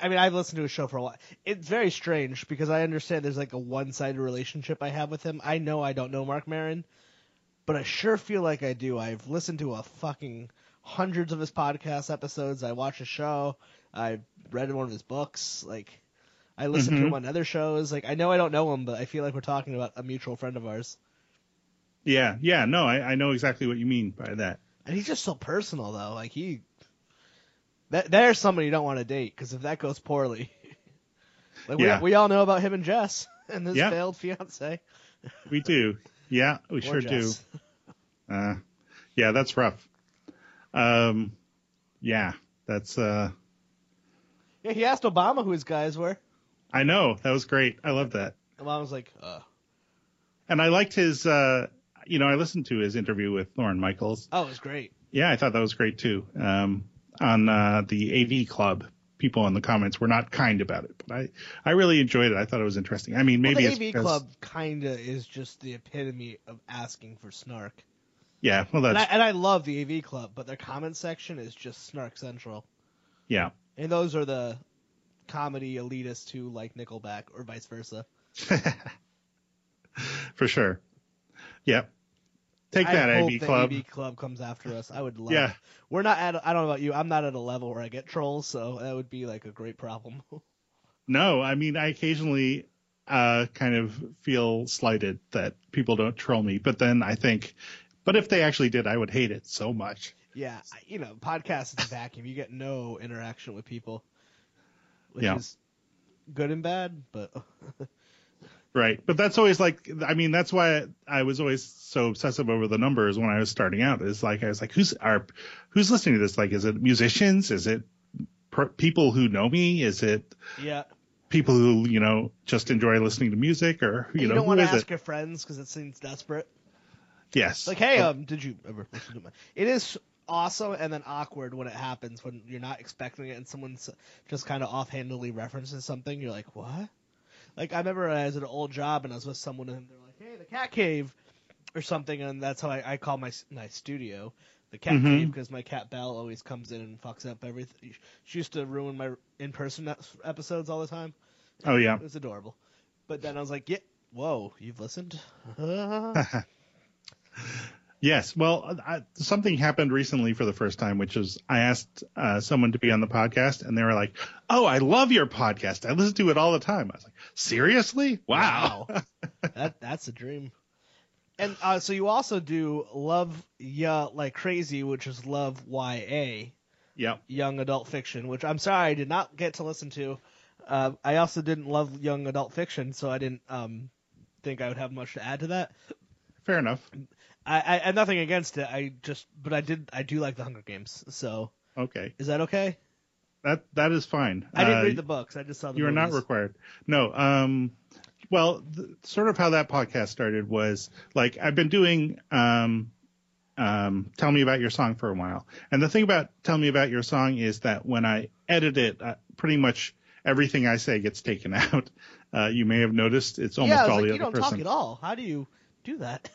I mean, I've listened to his show for a while. It's very strange because I understand there's like a one-sided relationship I have with him. I know I don't know Marc Maron, but I sure feel like I do. I've listened to a fucking hundreds of his podcast episodes. I watch his show. I read one of his books. Like, I listen to Mhm. him on other shows. Like, I know I don't know him, but I feel like we're talking about a mutual friend of ours. yeah, yeah. No, I, I know exactly what you mean by that. And he's just so personal, though. Like he, that there's somebody you don't want to date because if that goes poorly, like Yeah. we we all know about him and Jess and his Yeah. failed fiance. We do. Yeah, we sure do. Uh, yeah, that's rough. Um, yeah, that's. Uh, Yeah, he asked Obama who his guys were. I know that was great. I love that, Obama was like, uh, and I liked his. Uh, you know, I listened to his interview with Lorne Michaels. "Oh, it was great." Yeah, I thought that was great too. Um, on uh, the AV Club, people in the comments were not kind about it, but I, I really enjoyed it. I thought it was interesting. I mean, maybe well, the AV because, Club kinda is just the epitome of asking for snark. Yeah, well, And I, that's and I love the AV Club, but their comment section is just snark central. yeah, And those are the comedy elitists who like Nickelback or vice versa. for sure. Yep. Take that, I hope AV the Club. AV Club comes after us. I would love. Yeah. it. We're not at. I don't know about you. I'm not at a level where I get trolls, so that would be like a great problem. No, I mean, I occasionally uh, kind of feel slighted that people don't troll me, but then I think, but if they actually did, I would hate it so much. yeah, you know, podcast is a vacuum. You get no interaction with people, which Yeah. is good and bad. But Right. But that's always like, I mean, that's why I was always so obsessive over the numbers when I was starting out. Is like, I was like, who's are, who's listening to this? Like, is it musicians? Is it per- people who know me? Is it yeah, people who, you know, just enjoy listening to music or, you, you, know, don't who want to ask it? your friends because it seems desperate. Yes. Like, hey, um, did you ever listen to my? It is awesome and then awkward when it happens when you're not expecting it and someone's just kind of offhandedly references something. You're like, what? Like I remember I was at an old job and I was with someone and they're like, hey, the cat cave or something, and that's how I, I call my my studio the cat Mhm. cave because my cat Belle always comes in and fucks up everything. She used to ruin my in person episodes all the time. Oh, yeah. It was adorable. But then I was like, yeah, whoa, you've listened? Yes. Well, I, something happened recently for the first time, which is I asked uh, someone to be on the podcast, and they were like, "Oh, I love your podcast. I listen to it all the time." I was like, "Seriously? Wow." that that's a dream. And uh, so you also do Love Ya Like Crazy, which is Love YA, yep. young adult fiction, which I'm sorry I did not get to listen to. Uh, I also didn't love young adult fiction, so I didn't um, think I would have much to add to that. Fair enough. I, I, I had nothing against it. I just, but I did, I do like the Hunger Games. So Okay. is that okay? That that is fine. I didn't Uh, read the books. I just saw the. You are not required. No. Um. Well, th- sort of how that podcast started was like I've been doing um, um, tell me about your song for a while, and the thing about tell me about your song is that when I edit it, uh, pretty much everything I say gets taken out. Uh, you may have noticed it's almost yeah, all like, the you other don't person. talk at all. How do you do that?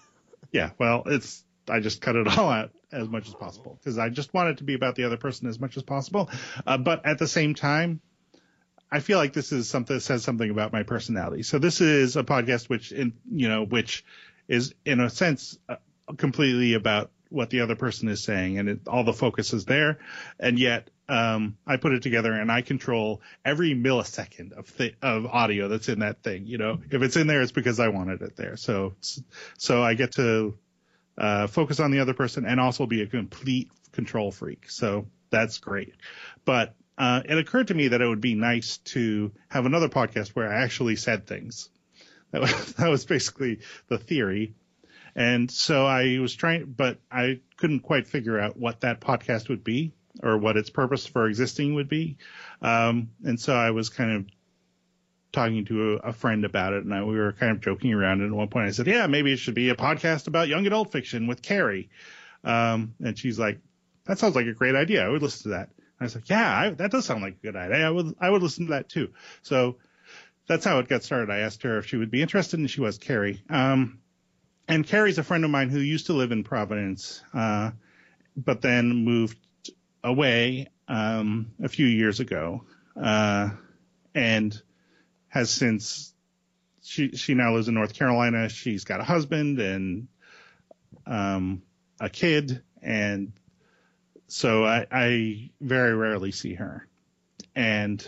Yeah, well, it's I just cut it all out as much as possible because I just want it to be about the other person as much as possible. Uh, but at the same time, I feel like this is something that says something about my personality. So this is a podcast which, in you know, which is in a sense uh, completely about what the other person is saying, and it, all the focus is there. And yet, um, I put it together, and I control every millisecond of th- of audio that's in that thing. You know, if it's in there, it's because I wanted it there. So, so I get to uh, focus on the other person and also be a complete control freak. So that's great. But uh, it occurred to me that it would be nice to have another podcast where I actually said things. That was, that was basically the theory. And so I was trying, but I couldn't quite figure out what that podcast would be or what its purpose for existing would be. Um, and so I was kind of talking to a, a friend about it, and I, we were kind of joking around. And at one point, I said, "Yeah, maybe it should be a podcast about young adult fiction with Carrie." Um, and she's like, "That sounds like a great idea. I would listen to that." And I was like, "Yeah, I, that does sound like a good idea. I would, I would listen to that too." So that's how it got started. I asked her if she would be interested, and she was Carrie. Um, and Carrie's a friend of mine who used to live in Providence, uh, but then moved away um, a few years ago, uh, and has since she she now lives in North Carolina. She's got a husband and um, a kid, and so I, I very rarely see her. And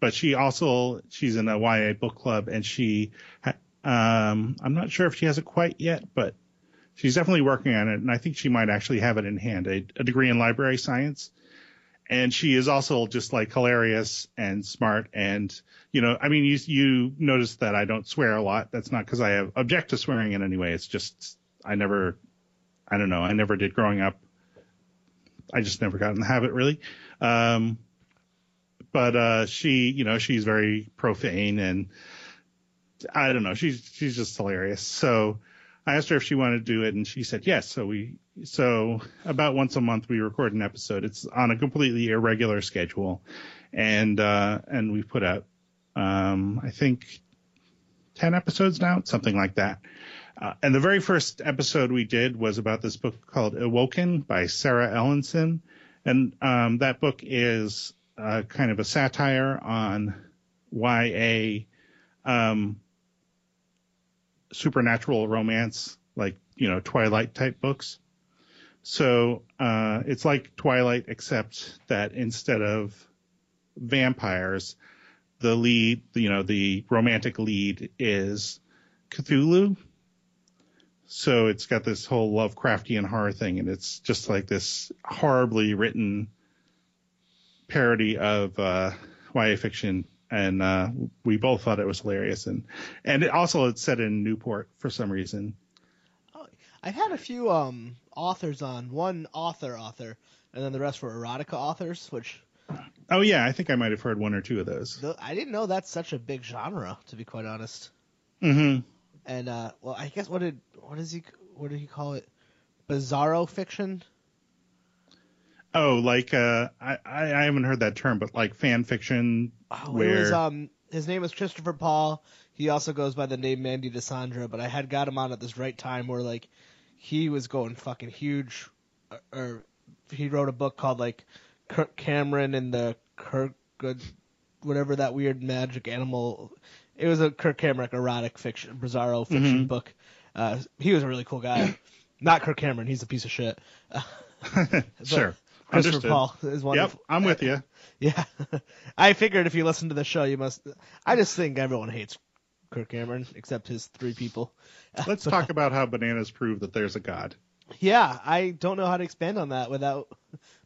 but she also she's in a YA book club, and she um, I'm not sure if she has it quite yet, but she's definitely working on it, and I think she might actually have it in hand a, a degree in library science. And she is also just like hilarious and smart, and you know, I mean, you you notice that I don't swear a lot. That's not because I have, object to swearing in any way. It's just I never, I don't know, I never did growing up. I just never got in the habit really. Um, but uh, she, you know, she's very profane and I don't know. She's she's just hilarious. So I asked her if she wanted to do it, and she said yes. So we so about once a month we record an episode. It's on a completely irregular schedule, and uh, and we put out um, I think ten episodes now, something like that. Uh, and the very first episode we did was about this book called Awoken by Serra Elinsen, and um, that book is uh, kind of a satire on YA um, supernatural romance, like you know Twilight type books. So uh, it's like Twilight, except that instead of vampires, the lead, you know, the romantic lead is Cthulhu. So it's got this whole Lovecraftian horror thing, and it's just like this horribly written parody of uh, YA fiction and uh, we both thought it was hilarious. And and it also it's set in Newport for some reason. Oh, I've had a few um, authors on, one author author, and then the rest were erotica authors, which. Oh yeah, I think I might have heard one or two of those. I didn't know that's such a big genre, to be quite honest. Mm-hmm. And uh, well, I guess what did what does he what did he call it? Bizarro fiction. Oh, like uh, I I haven't heard that term, but like fan fiction. Oh, where... was, um, his name is Christopher Paul. He also goes by the name Mandy DeSandra, but I had got him on at this right time where like he was going fucking huge, or, uh, or he wrote a book called like Kirk Cameron and the Kirk Good, whatever that weird magic animal. It was a Kirk Cameron erotic fiction, bizarro fiction mm-hmm. book. Uh, he was a really cool guy. Not Kirk Cameron. He's a piece of shit. sure. Christopher Understood. Paul is wonderful. Yep, I'm with you. Yeah, I figured if you listen to the show, you must. I just think everyone hates Kirk Cameron except his three people. Let's talk about how bananas prove that there's a god. Yeah, I don't know how to expand on that without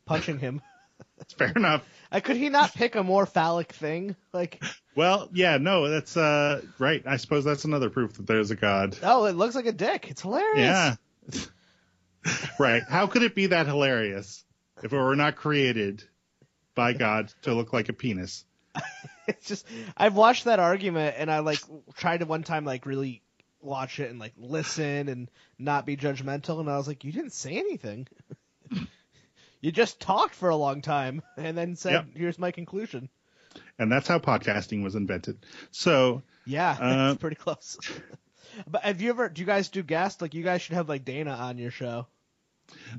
punching him. That's Fair enough. Uh, could he not pick a more phallic thing? Like, well, yeah, no, that's uh, right. I suppose that's another proof that there's a god. Oh, it looks like a dick. It's hilarious. Yeah. right. How could it be that hilarious if it were not created by God to look like a penis. it's just I've watched that argument and I like tried to one time like really watch it and like listen and not be judgmental and I was like, you didn't say anything. you just talked for a long time and then said, yep. here's my conclusion. And that's how podcasting was invented. So yeah, uh, it's pretty close. but have you ever? Do you guys do guests? Like you guys should have like Dana on your show.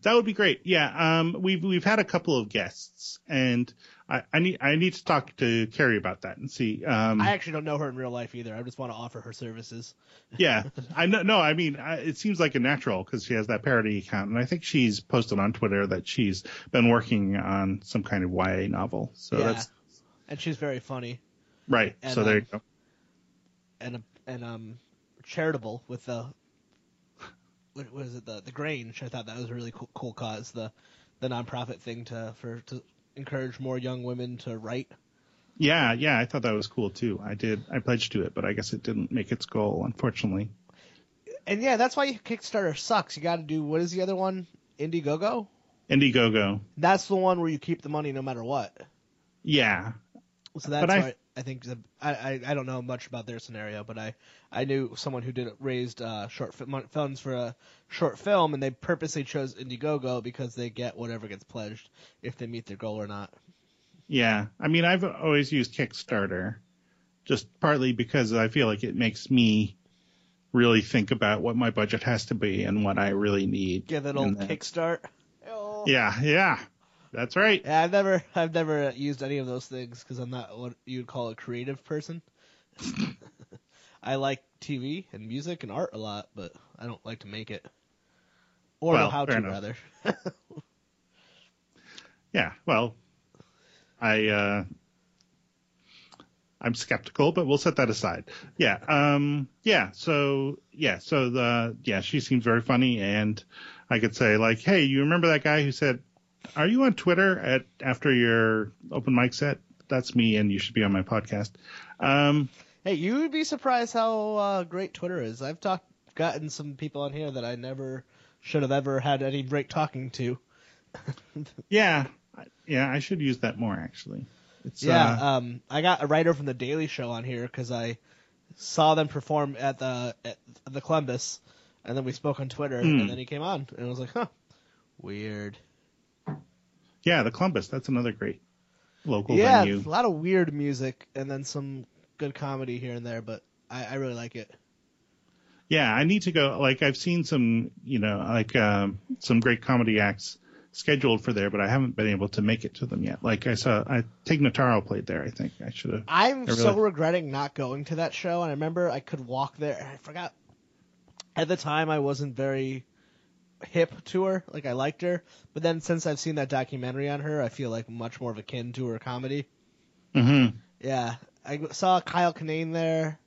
That would be great. Yeah, um, we've we've had a couple of guests, and I, I need I need to talk to Carrie about that and see. Um, I actually don't know her in real life either. I just want to offer her services. yeah, I know. No, I mean, I, it seems like a natural because she has that parody account, and I think she's posted on Twitter that she's been working on some kind of YA novel. So Yeah. that's And she's very funny right. And, so there um, you go. and and um charitable with the what was it the the Grange. I thought that was a really cool, cool cause the the nonprofit thing to for to encourage more young women to write. Yeah, yeah, I thought that was cool too. I did. I pledged to it, but I guess it didn't make its goal, unfortunately. And yeah, that's why Kickstarter sucks. You got to do what is the other one? Indiegogo. Indiegogo. That's the one where you keep the money no matter what. Yeah, So that's But I- why I think the, I, I I don't know much about their scenario, but I I knew someone who did raised uh, short funds for a short film, and they purposely chose Indiegogo because they get whatever gets pledged if they meet their goal or not. yeah. I mean, I've always used Kickstarter, just partly because I feel like it makes me really think about what my budget has to be and what I really need. Give it And old then- kickstart. Yeah, yeah, that's right. Yeah, I've never I've never used any of those things because I'm not what you'd call a creative person. I like TV and music and art a lot, but I don't like to make it. Or know Well, how to enough. rather. Yeah, well, I uh, I'm skeptical, but we'll set that aside. Yeah, um, yeah. So yeah, so the yeah, she seems very funny, and I could say like, hey, you remember that guy who said, "Are you on Twitter at after your open mic set?" That's me, and you should be on my podcast. Um, Hey, you would be surprised how uh, great Twitter is. I've talked, gotten some people on here that I never should have ever had any break talking to. yeah, I- yeah, I should use that more actually. It's, Yeah, uh, um, I got a writer from the Daily Show on here because I saw them perform at the at the Columbus, and then we spoke on Twitter, Hmm. and then he came on, and I was like, huh, weird. Yeah, the Columbus. That's another great local yeah, venue. a lot of weird music, and then some good comedy here and there, but I, I really like it. Yeah, I need to go. Like I've seen some, you know, like um, some great comedy acts scheduled for there, but I haven't been able to make it to them yet. Like I saw, I Tig Notaro played there. I think I should have. I'm I so regretting not going to that show, and I remember I could walk there, and I forgot. At the time, I wasn't very hip to her, like I liked her, but then since I've seen that documentary on her, I feel like much more of a kin to her comedy. Mm-hmm. Yeah, I saw Kyle Kinane there.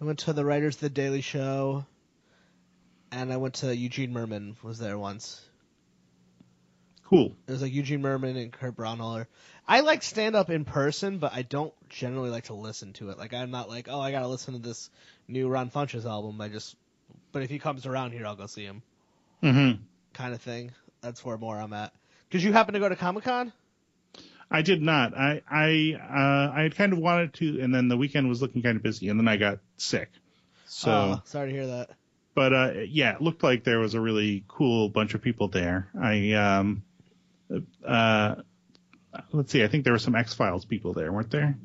I went to the writers of the Daily Show, and I went to Eugene Mirman was there once. Cool. It was like Eugene Mirman and Kurt Braunohler. I like stand up in person, but I don't generally like to listen to it. Like I'm not like, oh, I gotta listen to this new Ron Funches album. I just, but if he comes around here, I'll go see him, Mm-hmm. kind of thing. That's where more I'm at. Did you happen to go to Comic Con? I did not. I I uh, I had kind of wanted to, and then the weekend was looking kind of busy, and then I got sick. So, oh, sorry to hear that. but uh, yeah, it looked like there was a really cool bunch of people there. I um, uh, let's see. I think there were some X Files people there, weren't there?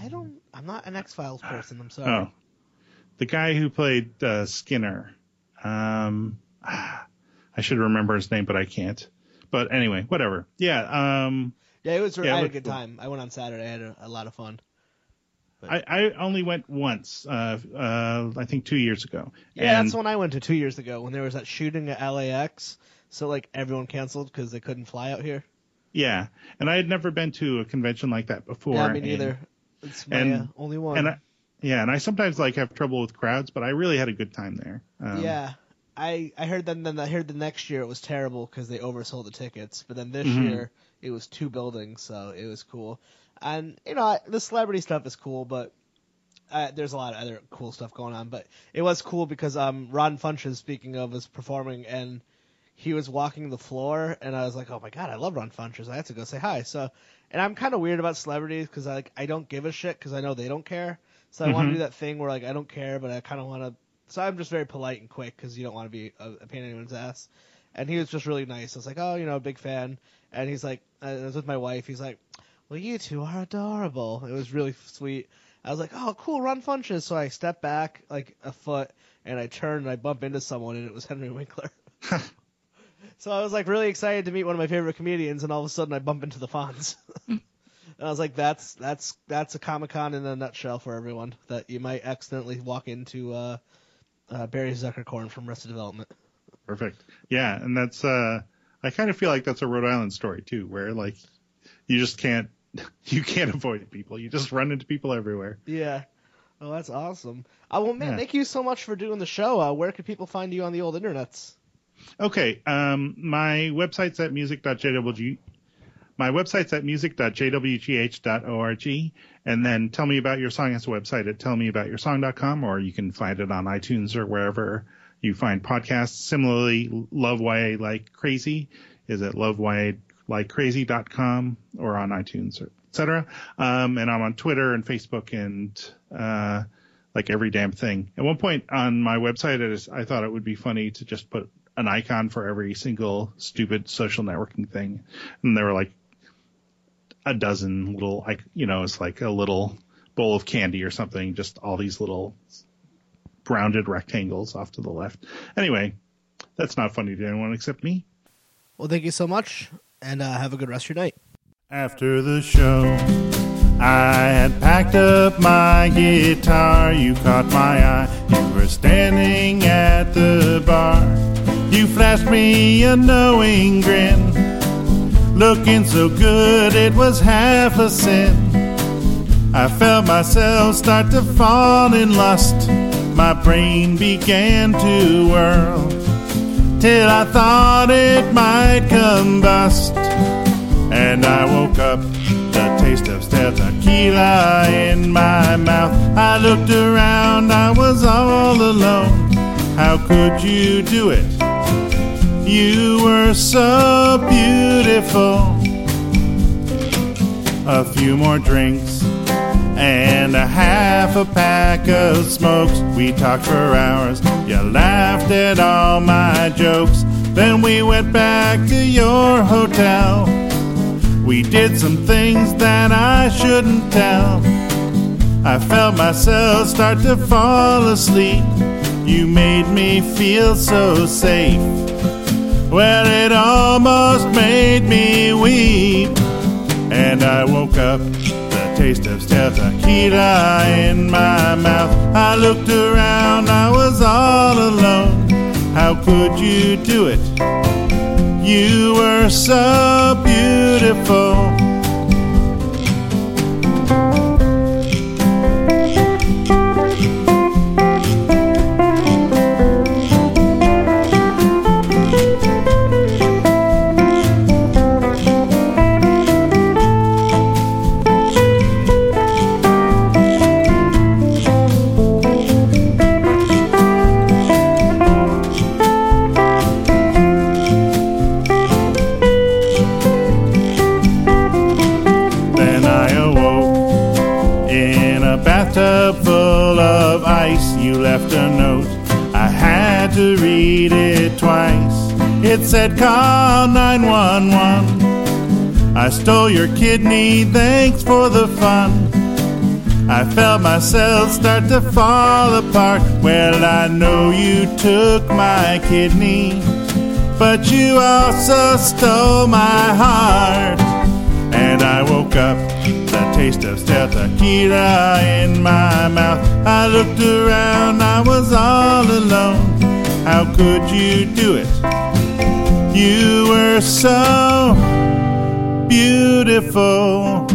I don't. I'm not an X Files person. I'm sorry. Oh, the guy who played uh, Skinner. Um, I should remember his name, but I can't. But anyway, whatever. Yeah. Um, Yeah, it was. Yeah, I had a good cool. time. I went on Saturday. I had a, a lot of fun. I, I only went once. Uh, uh, I think two years ago. Yeah, and, that's when I went to two years ago when there was that shooting at LAX. So like everyone canceled because they couldn't fly out here. Yeah, and I had never been to a convention like that before. yeah, me and- neither. It's my and- uh, only one. And I, yeah, and I sometimes like have trouble with crowds, but I really had a good time there. Um, yeah, I I heard then then I heard the next year it was terrible because they oversold the tickets. But then this Mhm. year it was two buildings, so it was cool. And you know I- the celebrity stuff is cool, but uh, there's a lot of other cool stuff going on. But it was cool because um Ron Funches, speaking of, was performing and he was walking the floor, and I was like, oh my god, I love Ron Funches. I have to go say hi. So, and I'm kind of weird about celebrities because I like I don't give a shit because I know they don't care. So I want to do that thing where like I don't care, but I kind of want to. So I'm just very polite and quick because you don't want to be a, a pain in anyone's ass. And he was just really nice. I was like, oh, you know, big fan. And he's like, I was with my wife. He's like, well, you two are adorable. It was really sweet. I was like, oh, cool, Ron Funches. So I stepped back like a foot and I turned and I bump into someone and it was Henry Winkler. so I was like really excited to meet one of my favorite comedians and all of a sudden I bump into the Fonz. And I was like, that's that's that's a Comic Con in a nutshell for everyone. That you might accidentally walk into uh, uh, Barry Zuckerkorn from Arrested Development. Perfect. Yeah, and that's uh I kind of feel like that's a Rhode Island story too, where like you just can't you can't avoid people. You just run into people everywhere. Yeah. Oh, that's awesome. Uh, well, man, Yeah. thank you so much for doing the show. Uh, where can people find you on the old internets? Okay, um, my website's at music.jwg. My website's at music.jwgh.org, and then tell me about your song has a website at tellmeaboutyoursong.com, or you can find it on iTunes or wherever you find podcasts. Similarly, Love YA Like Crazy is at loveyalikecrazy.com or on iTunes, etc. Um, and I'm on Twitter and Facebook and uh, like every damn thing. At one point on my website, I, I thought it would be funny to just put an icon for every single stupid social networking thing, and there were like a dozen little, like you know, it's like a little bowl of candy or something, just all these little rounded rectangles off to the left. Anyway, that's not funny to anyone except me. Well, thank you so much, and uh, have a good rest of your night. After the show, I had packed up my guitar. You caught my eye. You were standing at the bar. You flashed me a knowing grin. Looking so good, it was half a sin. I felt myself start to fall in lust. My brain began to whirl. Till I thought it might combust. And I woke up, the taste of stale tequila in my mouth. I looked around, I was all alone. How could you do it? You were so beautiful. A few more drinks and a half a pack of smokes. We talked for hours. You laughed at all my jokes. Then we went back to your hotel. We did some things that I shouldn't tell. I felt myself start to fall asleep. You made me feel so safe. Well, it almost made me weep. And I woke up, the taste of stale tequila in my mouth. I looked around, I was all alone. How could you do it? You were so beautiful. It said, Call 911. I stole your kidney. Thanks for the fun. I felt myself start to fall apart. Well, I know you took my kidney, but you also stole my heart. And I woke up, the taste of stale tequila in my mouth. I looked around, I was all alone. How could you do it? You were so beautiful.